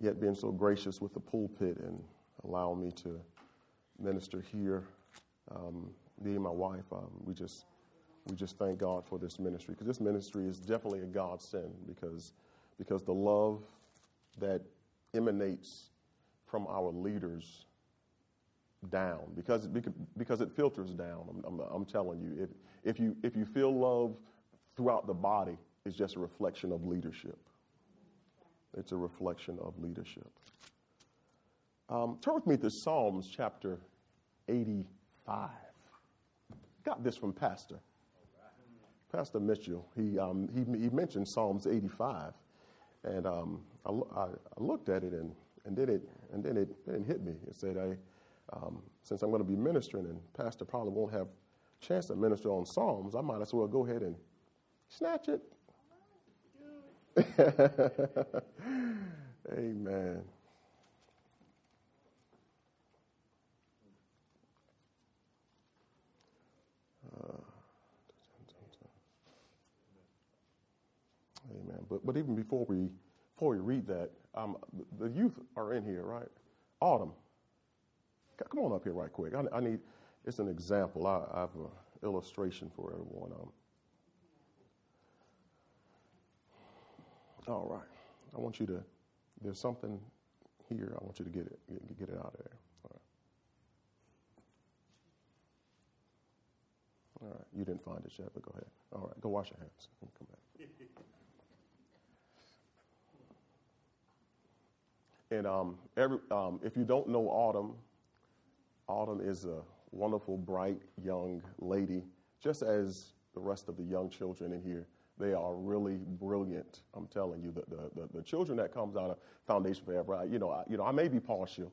yet being so gracious with the pulpit and allowing me to minister here. Um, me and my wife, um, we just we just thank God for this ministry because this ministry is definitely a godsend because because the love that emanates from our leaders down because because it filters down. I'm, I'm, I'm, telling you, if if you if you feel love throughout the body, it's just a reflection of leadership. It's a reflection of leadership. Um, turn with me to Psalms chapter 85. Got this from Pastor. Pastor Mitchell. He, um, he, he mentioned Psalms 85. And um, I, I, looked at it and, and, then it, and then it, it hit me. It said, I, um, since I'm going to be ministering and Pastor probably won't have a chance to minister on Psalms, I might as well go ahead and snatch it. Amen. Amen. But, but even before we, before we read that, um, the youth are in here, right? Autumn. Come on up here right quick. I, I need, it's an example. I, I have an illustration for everyone. Um, all right. I want you to, there's something here. I want you to get it, get, get it out of there. All right. All right. You didn't find it yet, but go ahead. All right. Go wash your hands and come back. And um, every, um, if you don't know Autumn, Autumn is a wonderful, bright young lady, just as the rest of the young children in here. They are really brilliant. I'm telling you, the, the, the, the children that comes out of Foundation Forever, I, you know, I, you know, I may be partial,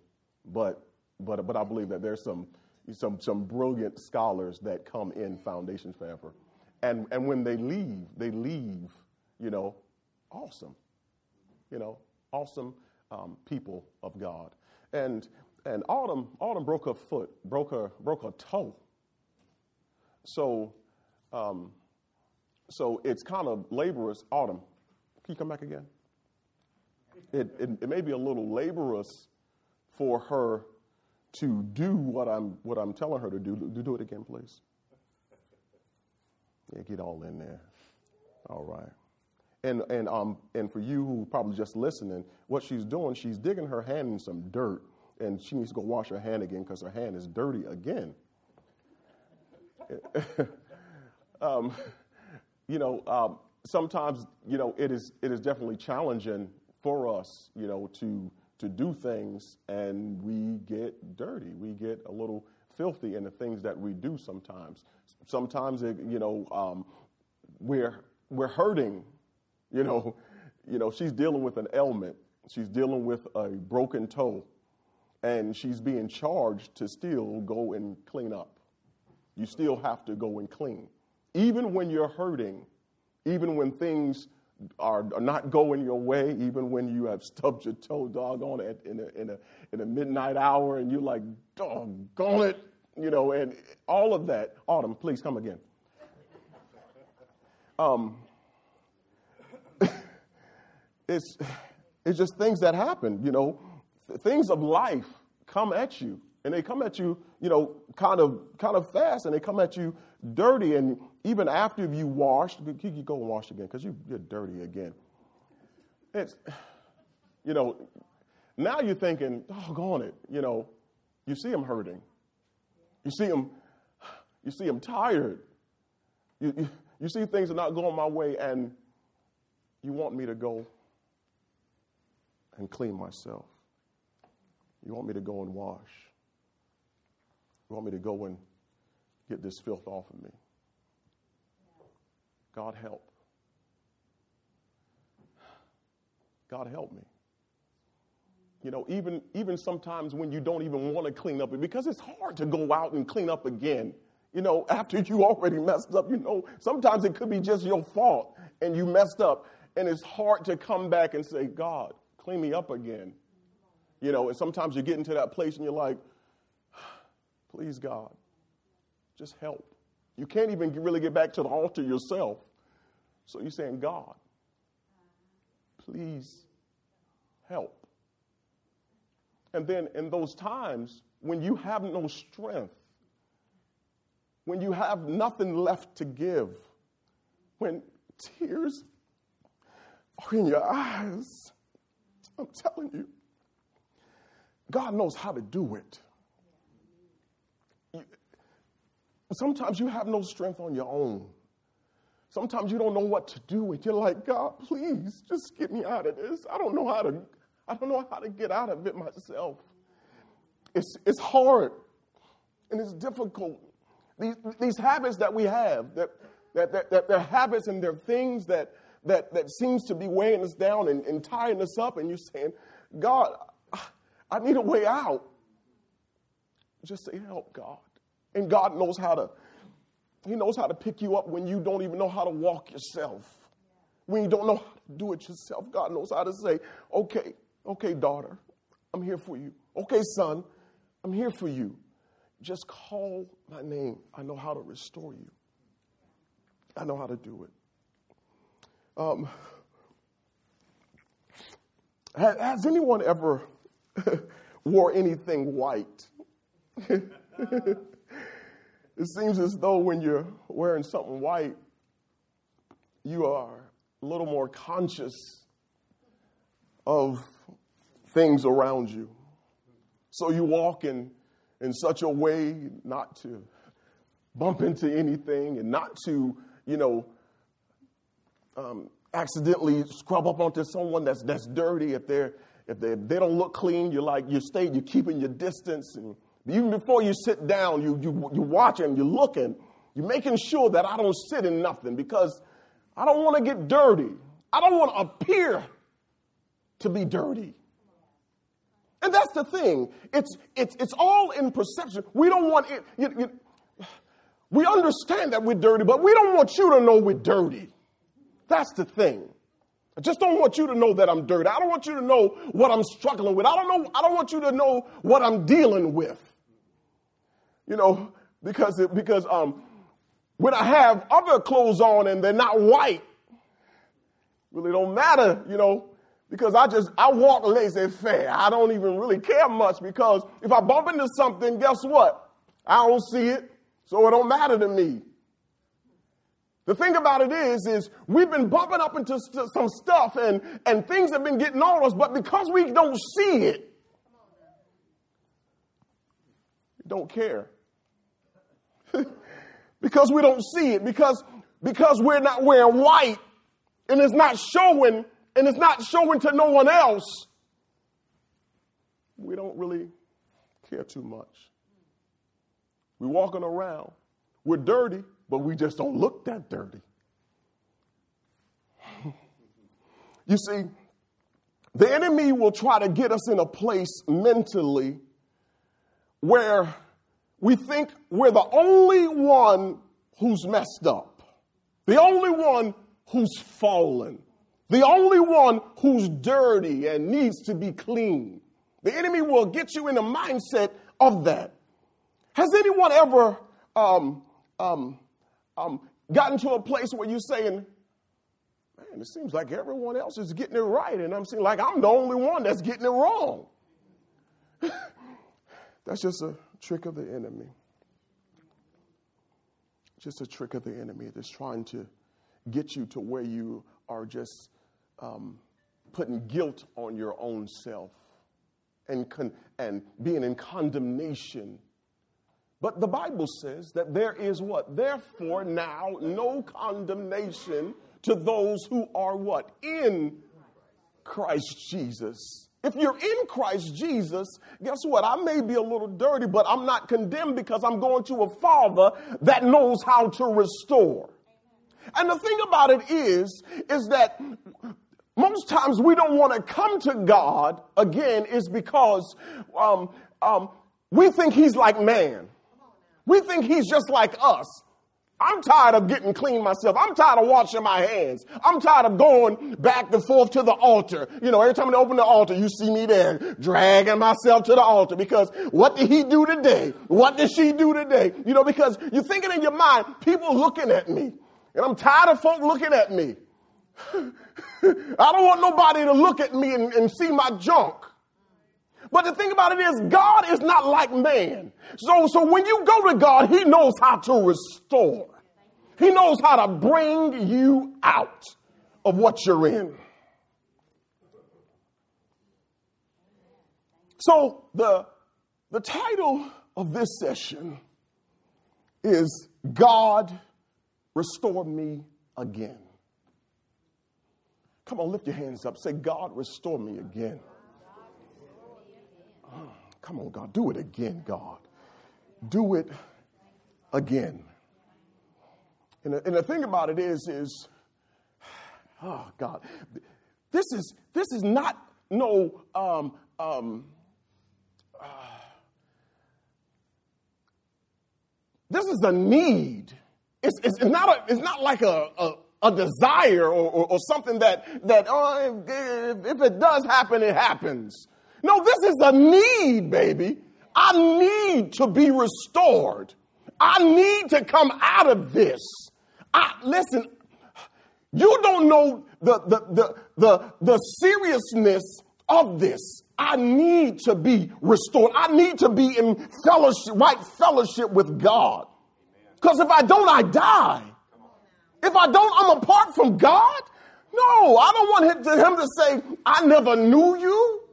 but, but, but I believe that there's some, some, some brilliant scholars that come in Foundation Forever. And, and when they leave, they leave, you know, awesome. You know, awesome um, people of God. And, and Autumn, Autumn broke her foot, broke her, broke her toe. So, um, so it's kind of laborious. Autumn, can you come back again? It, it, it may be a little laborious for her to do what I'm, what I'm telling her to do. Do, do it again, please. Yeah, get all in there. All right. And, and, um, and for you who probably just listening, what she's doing, she's digging her hand in some dirt, and she needs to go wash her hand again because her hand is dirty again. um, you know, um, sometimes, you know, it is, it is definitely challenging for us, you know, to, to do things and we get dirty. We get a little filthy in the things that we do sometimes. Sometimes, it, you know, um, we're, we're hurting you know, you know, she's dealing with an ailment. She's dealing with a broken toe, and she's being charged to still go and clean up. You still have to go and clean. Even when you're hurting, even when things are, not going your way, even when you have stubbed your toe doggone it in a, in a, in a midnight hour and you're like, doggone it, you know, and all of that. Autumn, please come again. Um, it's, it's just things that happen, you know. Things of life come at you. And they come at you, you know, kind of kind of fast, and they come at you dirty. And even after you washed, you, go and wash again because you, you're dirty again. It's, you know, now you're thinking, doggone it, you know, you see him hurting. You see him, you see him tired. You, you, you see things are not going my way, and you want me to go and clean myself. You want me to go and wash. You want me to go and get this filth off of me. God help. God help me. You know, even, even sometimes when you don't even want to clean up, because it's hard to go out and clean up again. You know, after you already messed up, you know, sometimes it could be just your fault and you messed up. And it's hard to come back and say, God, clean me up again. You know, and sometimes you get into that place and you're like, please, God, just help. You can't even really get back to the altar yourself. So you're saying, God, please help. And then in those times when you have no strength, when you have nothing left to give, when tears are in your eyes, I'm telling you, God knows how to do it. Sometimes you have no strength on your own. Sometimes you don't know what to do, and you're like, God, please, just get me out of this. I don't know how to, I don't know how to get out of it myself. It's, it's hard and it's difficult. These, these habits that we have, that, that, that, that they're habits and they're things that, that, that seems to be weighing us down and, and tying us up, and you're saying, God, I need a way out. Just say, help God. And God knows how to he knows how to pick you up when you don't even know how to walk yourself. When you don't know how to do it yourself, God knows how to say, okay, okay, daughter, I'm here for you. Okay, son, I'm here for you. Just call my name. I know how to restore you. I know how to do it. Um, has, has anyone ever wore anything white? It seems as though when you're wearing something white, you are a little more conscious of things around you. So you walk in, in such a way not to bump into anything and not to, you know, um, accidentally scrub up onto someone that's, that's dirty. If, they're, if, they, they don't look clean, you're like, you stay, you're keeping your distance and even before you sit down, you, you, you're watching, you're looking, you're making sure that I don't sit in nothing because I don't want to get dirty. I don't want to appear to be dirty. And that's the thing. It's, it's, it's all in perception. We don't want it. You, you, we understand that we're dirty, but we don't want you to know we're dirty. That's the thing. I just don't want you to know that I'm dirty. I don't want you to know what I'm struggling with. I don't know. I don't want you to know what I'm dealing with you know, because it, because um, when I have other clothes on and they're not white, really don't matter, you know, because I just I walk laissez faire. I don't even really care much because if I bump into something, guess what? I don't see it, so it don't matter to me. The thing about it is, is we've been bumping up into st- some stuff and, and things have been getting on us, but because we don't see it, don't care. because we don't see it, because, because we're not wearing white and it's not showing and it's not showing to no one else, we don't really care too much. We're walking around. We're dirty, but we just don't look that dirty. you see, the enemy will try to get us in a place mentally where we think we're the only one who's messed up, the only one who's fallen, the only one who's dirty and needs to be clean. The enemy will get you in the mindset of that. Has anyone ever um, um, um, gotten to a place where you're saying, man, it seems like everyone else is getting it right, and I'm saying like I'm the only one that's getting it wrong. that's just a trick of the enemy. Just a trick of the enemy that's trying to get you to where you are just um, putting guilt on your own self and, con- and being in condemnation. But the Bible says that there is what? Therefore, now no condemnation to those who are what? In Christ Jesus. If you're in Christ Jesus, guess what? I may be a little dirty, but I'm not condemned because I'm going to a Father that knows how to restore. And the thing about it is, is that most times we don't want to come to God again, is because um, um, we think He's like man. We think He's just like us. I'm tired of getting clean myself. I'm tired of washing my hands. I'm tired of going back and forth to the altar. You know, every time I open the altar, you see me there dragging myself to the altar because what did he do today? What did she do today? You know, because you're thinking in your mind, people looking at me. And I'm tired of folk looking at me. I don't want nobody to look at me and, and see my junk. But the thing about it is, God is not like man. So, so when you go to God, He knows how to restore. He knows how to bring you out of what you're in. So the, the title of this session is God Restore Me Again. Come on, lift your hands up. Say, God, restore me again. Come on, God. Do it again, God. Do it again. And the, and the thing about it is, is, oh God, this is this is not no um, um, uh, this is a need. It's, it's not a, it's not like a, a, a desire or, or, or, something that that oh, if, if it does happen, it happens. No, this is a need, baby. I need to be restored. I need to come out of this. I, listen, you don't know the, the, the, the, the seriousness of this. I need to be restored. I need to be in fellowship, right fellowship with God. Because if I don't, I die. If I don't, I'm apart from God. No, I don't want him to, him to say, I never knew you.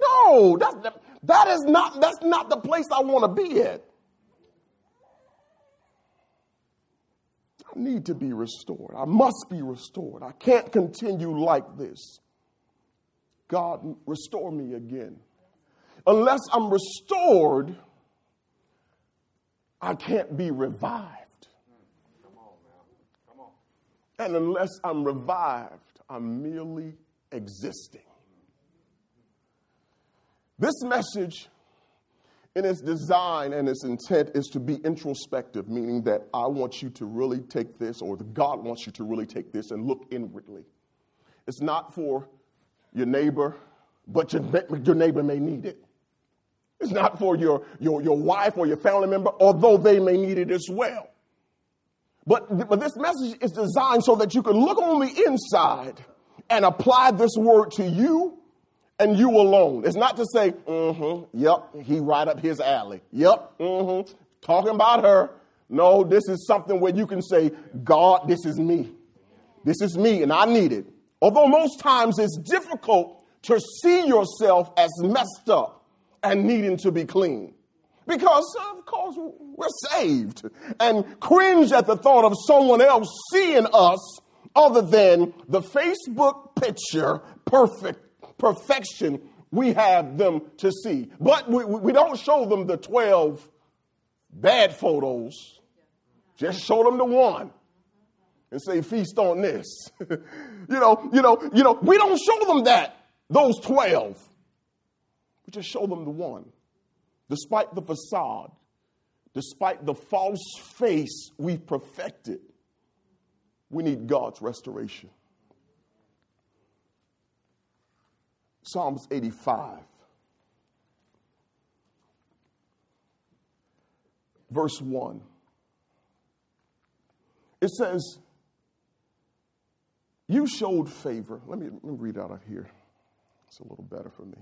No, that's, that is not, that's not the place I want to be at. I need to be restored. I must be restored. I can't continue like this. God, restore me again. Unless I'm restored, I can't be revived. Come on, man. Come on. And unless I'm revived, I'm merely existing. This message in its design and its intent is to be introspective, meaning that I want you to really take this, or God wants you to really take this and look inwardly. It's not for your neighbor, but your, your neighbor may need it. It's not for your, your, your wife or your family member, although they may need it as well. But, but this message is designed so that you can look on the inside and apply this word to you and you alone. It's not to say, mm-hmm, yep, he right up his alley. Yep, mm-hmm, talking about her. No, this is something where you can say, God, this is me. This is me, and I need it. Although most times it's difficult to see yourself as messed up and needing to be clean. Because, of course, we're saved and cringe at the thought of someone else seeing us other than the Facebook picture perfect perfection we have them to see. But we, we don't show them the 12 bad photos, just show them the one and say, feast on this. you know, you know, you know, we don't show them that, those 12. We just show them the one. Despite the facade, despite the false face we've perfected, we need God's restoration. Psalms 85. Verse 1. It says, You showed favor. Let me, let me read out of here. It's a little better for me.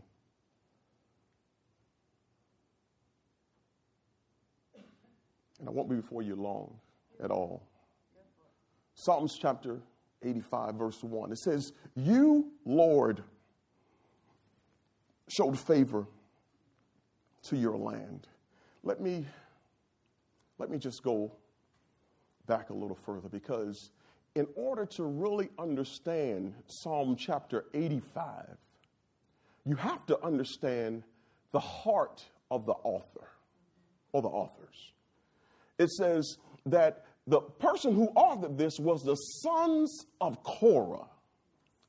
And I won't be before you long at all. Psalms chapter 85, verse 1. It says, You, Lord, showed favor to your land. Let me, let me just go back a little further because in order to really understand Psalm chapter 85, you have to understand the heart of the author or the authors. It says that the person who authored this was the sons of Korah.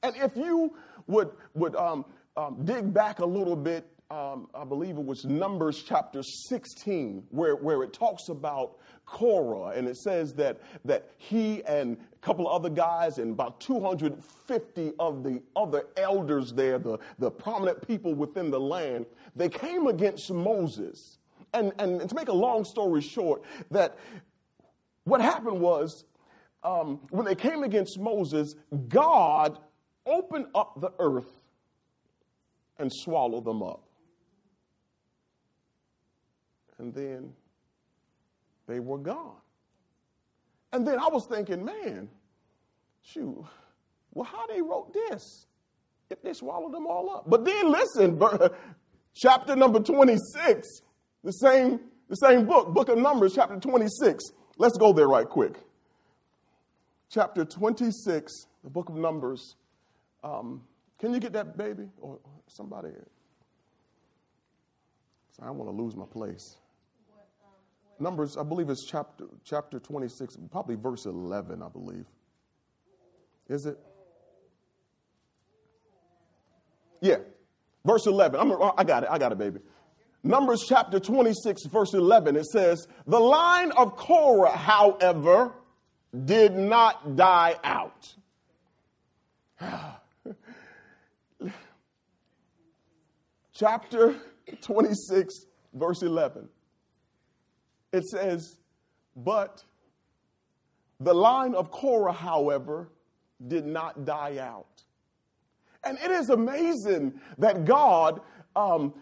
And if you would, would um, um, dig back a little bit, um, I believe it was Numbers chapter 16, where, where it talks about Korah, and it says that, that he and a couple of other guys and about 250 of the other elders there, the, the prominent people within the land, they came against Moses. And, and to make a long story short, that what happened was um, when they came against Moses, God opened up the earth and swallow them up. and then they were gone. And then I was thinking, man, shoot, well, how they wrote this if they swallowed them all up? But then listen, chapter number 26, the same, the same book, book of Numbers, chapter 26. Let's go there right quick. Chapter 26, the book of Numbers. Um, can you get that, baby? Or somebody? I don't want to lose my place. Numbers, I believe it's chapter chapter 26, probably verse 11, I believe. Is it? Yeah, verse 11. I'm, I got it. I got it, baby. Numbers chapter 26, verse 11. It says, The line of Korah, however, did not die out. Ah, chapter 26, verse 11. It says, But the line of Korah, however, did not die out. And it is amazing that God um,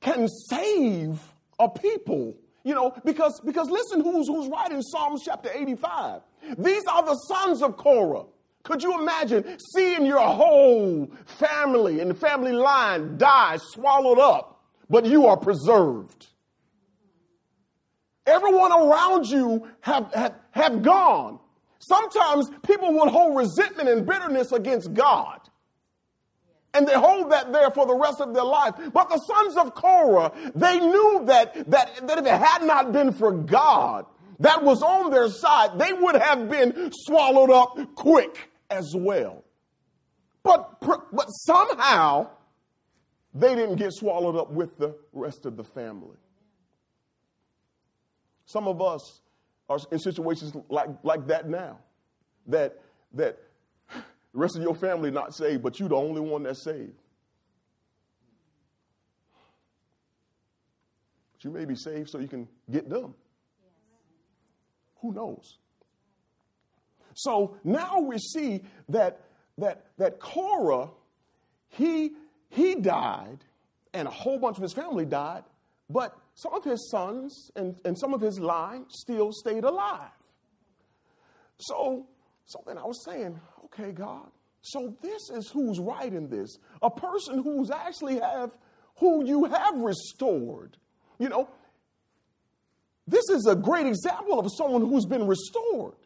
can save a people. You know, because, because listen who's, who's writing Psalms chapter 85. These are the sons of Korah. Could you imagine seeing your whole family and the family line die, swallowed up, but you are preserved? Everyone around you have, have, have gone. Sometimes people will hold resentment and bitterness against God. And they hold that there for the rest of their life. But the sons of Korah, they knew that, that, that if it had not been for God that was on their side, they would have been swallowed up quick as well. But, but somehow, they didn't get swallowed up with the rest of the family. Some of us are in situations like, like that now. That, that the rest of your family not saved, but you're the only one that's saved. But you may be saved so you can get them. Who knows? So now we see that that that Korah, he he died, and a whole bunch of his family died, but some of his sons and, and some of his line still stayed alive. So, something I was saying, okay, God, so this is who's writing this. A person who's actually have, who you have restored. You know, this is a great example of someone who's been restored.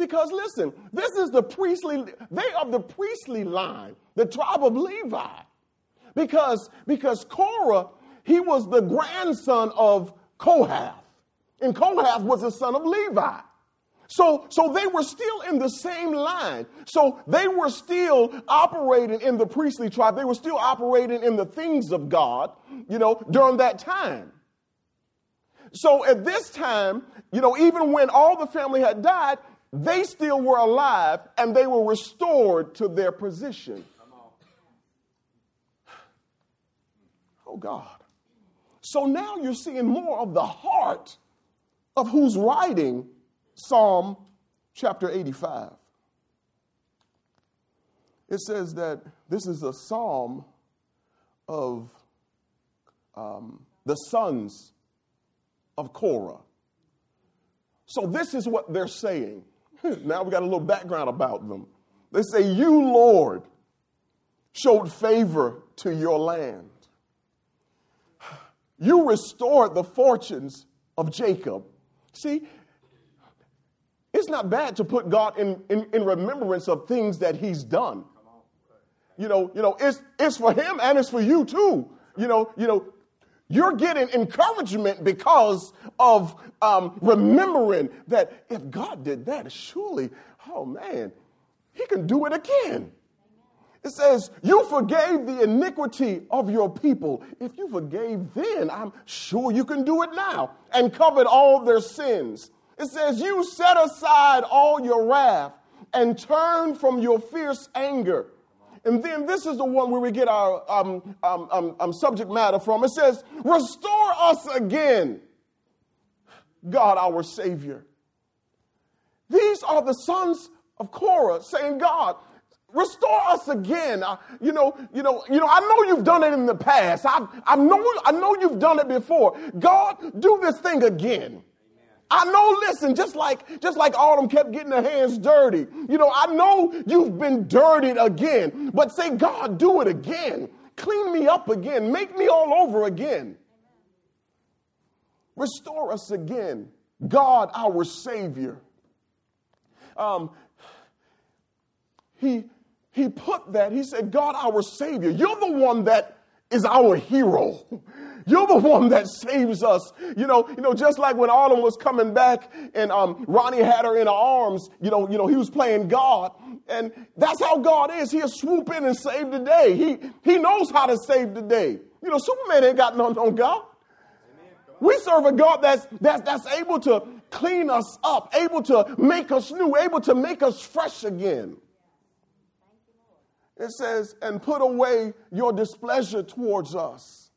Because listen, this is the priestly, they of the priestly line, the tribe of Levi. Because, because Korah he was the grandson of Kohath. And Kohath was the son of Levi. So, so they were still in the same line. So they were still operating in the priestly tribe. They were still operating in the things of God, you know, during that time. So at this time, you know, even when all the family had died, they still were alive and they were restored to their position. Oh God. So now you're seeing more of the heart of who's writing Psalm chapter 85. It says that this is a psalm of um, the sons of Korah. So this is what they're saying. now we got a little background about them. They say, You, Lord, showed favor to your land you restored the fortunes of Jacob. See, it's not bad to put God in, in, in, remembrance of things that he's done. You know, you know, it's, it's for him and it's for you too. You know, you know, you're getting encouragement because of um, remembering that if God did that, surely, oh man, he can do it again. It says, You forgave the iniquity of your people. If you forgave then, I'm sure you can do it now, and covered all their sins. It says, You set aside all your wrath and turned from your fierce anger. And then this is the one where we get our um, um, um, um subject matter from. It says, Restore us again, God our Savior. These are the sons of Korah saying, God, restore us again. Uh, you know, you know, you know, I know you've done it in the past. I, I know, I know you've done it before. God, do this thing again. I know, listen, just like, just like Autumn kept getting her hands dirty. You know, I know you've been dirtied again, but say, God, do it again. Clean me up again. Make me all over again. Restore us again. God, our Savior. Um, he, he put that, he said, God, our Savior, you're the one that is our hero. You're the one that saves us. You know, you know, just like when Autumn was coming back and um, Ronnie had her in her arms, you know, you know, he was playing God. And that's how God is. He'll swoop in and save the day. He, he knows how to save the day. You know, Superman ain't got none on God. We serve a God that's, that's, that's able to clean us up, able to make us new, able to make us fresh again. It says, and put away your displeasure towards us.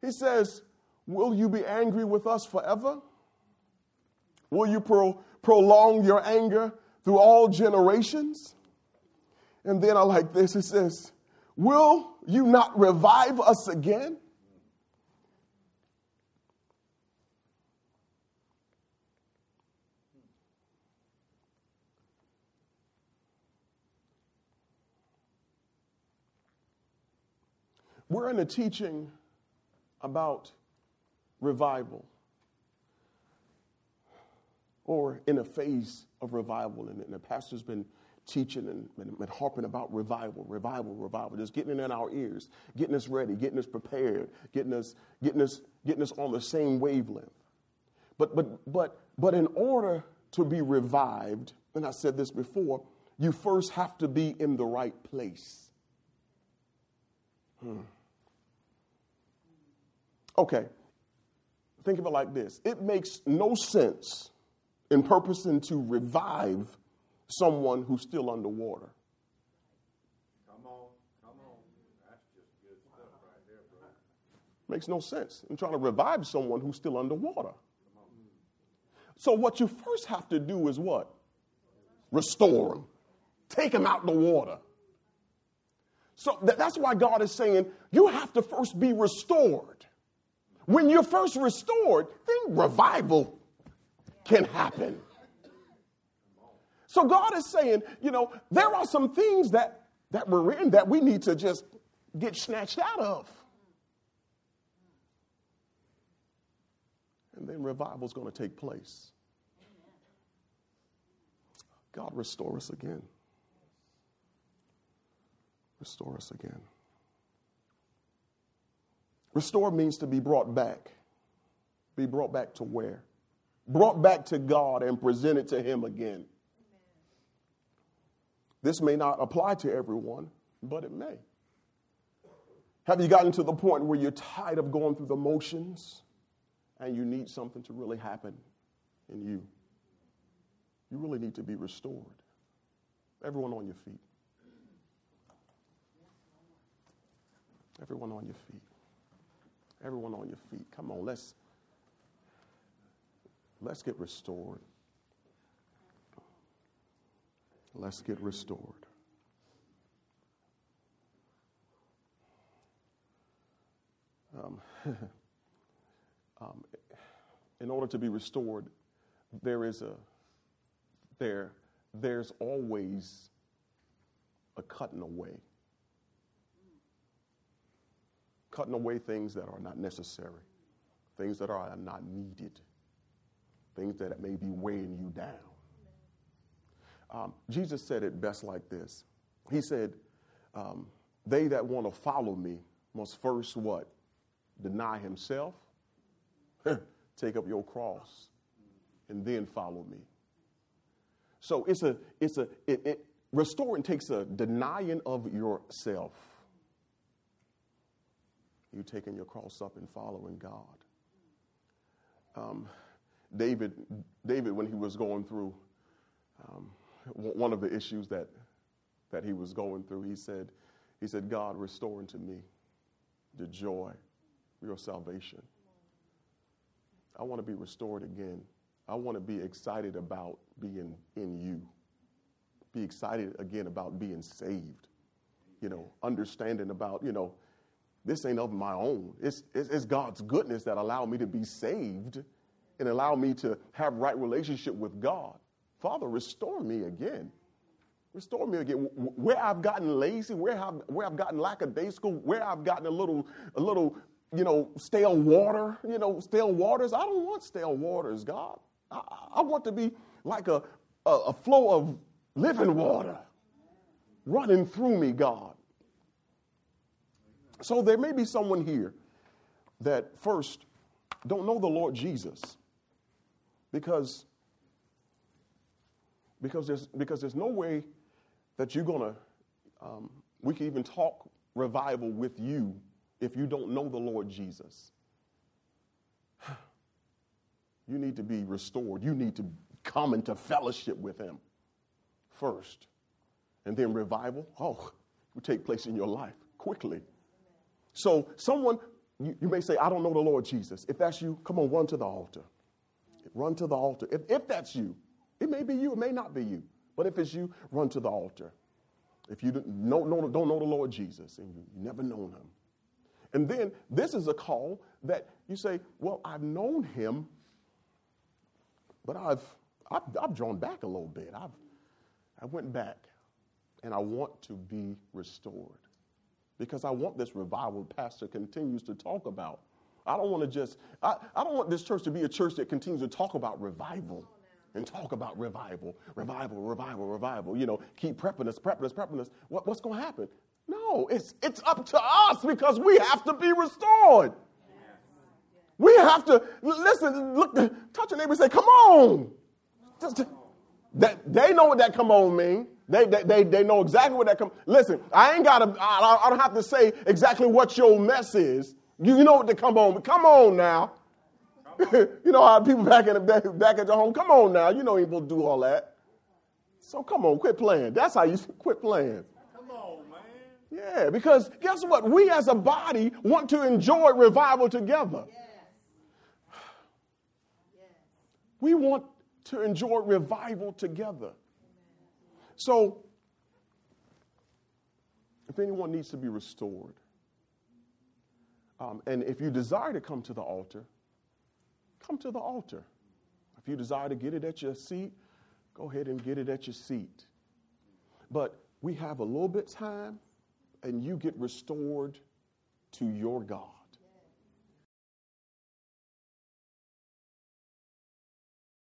He says, Will you be angry with us forever? Will you pro- prolong your anger through all generations? And then I like this it says, Will you not revive us again? We're in a teaching about revival or in a phase of revival. And, the pastor's been teaching and, harping about revival, revival, revival, just getting it in our ears, getting us ready, getting us prepared, getting us, getting us, getting us on the same wavelength. But, but, but, but in order to be revived, and I said this before, you first have to be in the right place. Hmm. Okay, think of it like this it makes no sense in purposing to revive someone who's still underwater. Come on, come on. That's just good stuff right there, bro. Makes no sense in trying to revive someone who's still underwater. So, what you first have to do is what? Restore them, take them out the water. So th- that's why God is saying you have to first be restored. When you're first restored, then revival can happen. So God is saying, you know, there are some things that, that we're in that we need to just get snatched out of. And then revival is going to take place. God, restore us again. Restore us again. Restore means to be brought back. Be brought back to where? Brought back to God and presented to Him again. This may not apply to everyone, but it may. Have you gotten to the point where you're tired of going through the motions and you need something to really happen in you? You really need to be restored. Everyone on your feet. Everyone on your feet. Everyone on your feet. Come on, let's let's get restored. Let's get restored. Um, um, in order to be restored, there is a there there's always a cutting away cutting away things that are not necessary, things that are not needed, things that may be weighing you down. Um, Jesus said it best like this He said, um, They that want to follow me must first what? Deny himself, take up your cross, and then follow me. So it's a, it's a, it, it, restoring takes a denying of yourself you taking your cross up and following God. Um, David, David, when he was going through um, one of the issues that that he was going through, he said, he said, God, restore unto me the joy your salvation. I want to be restored again. I want to be excited about being in you, be excited again about being saved. You know, understanding about, you know, this ain't of my own. It's, it's, God's goodness that allowed me to be saved and allow me to have right relationship with God. Father, restore me again. Restore me again. Where I've gotten lazy, where I've, where I've gotten lackadaisical, where I've gotten a little, a little, you know, stale water, you know, stale waters. I don't want stale waters, God. I, I want to be like a, a, a flow of living water running through me, God. So there may be someone here that first don't know the Lord Jesus because, because, there's, because there's no way that you're going to, um, we can even talk revival with you if you don't know the Lord Jesus. You need to be restored. You need to come into fellowship with Him first. And then revival, oh, will take place in your life quickly. So, someone, you, you, may say, I don't know the Lord Jesus. If that's you, come on, run to the altar. Run to the altar. If, if that's you, it may be you, it may not be you. But if it's you, run to the altar. If you don't know, don't know the Lord Jesus and you never known him. And then this is a call that you say, Well, I've known him, but I've, I've, I've drawn back a little bit. I've, I went back and I want to be restored because I want this revival pastor continues to talk about. I don't want to just, I, I don't want this church to be a church that continues to talk about revival and talk about revival, revival, revival, revival. You know, keep prepping us, prepping us, prepping us. What, what's going to happen? No, it's, it's up to us because we have to be restored. We have to listen, look, touch your neighbor and say, Come on. Just, that, they know what that come on mean. They, they, they, know exactly what that come. Listen, I ain't got to, I, I don't have to say exactly what your mess is. You, you know what to come on. Come on now. you know how people back in the back, back at your home. Come on now. You know people do all that. So come on, quit playing. That's how you quit playing. Come on, man. Yeah, because guess what? We as a body want to enjoy revival together. Yes. Yes. We want to enjoy revival together. So, if anyone needs to be restored, um, and if you desire to come to the altar, come to the altar. If you desire to get it at your seat, go ahead and get it at your seat. But we have a little bit time, and you get restored to your God.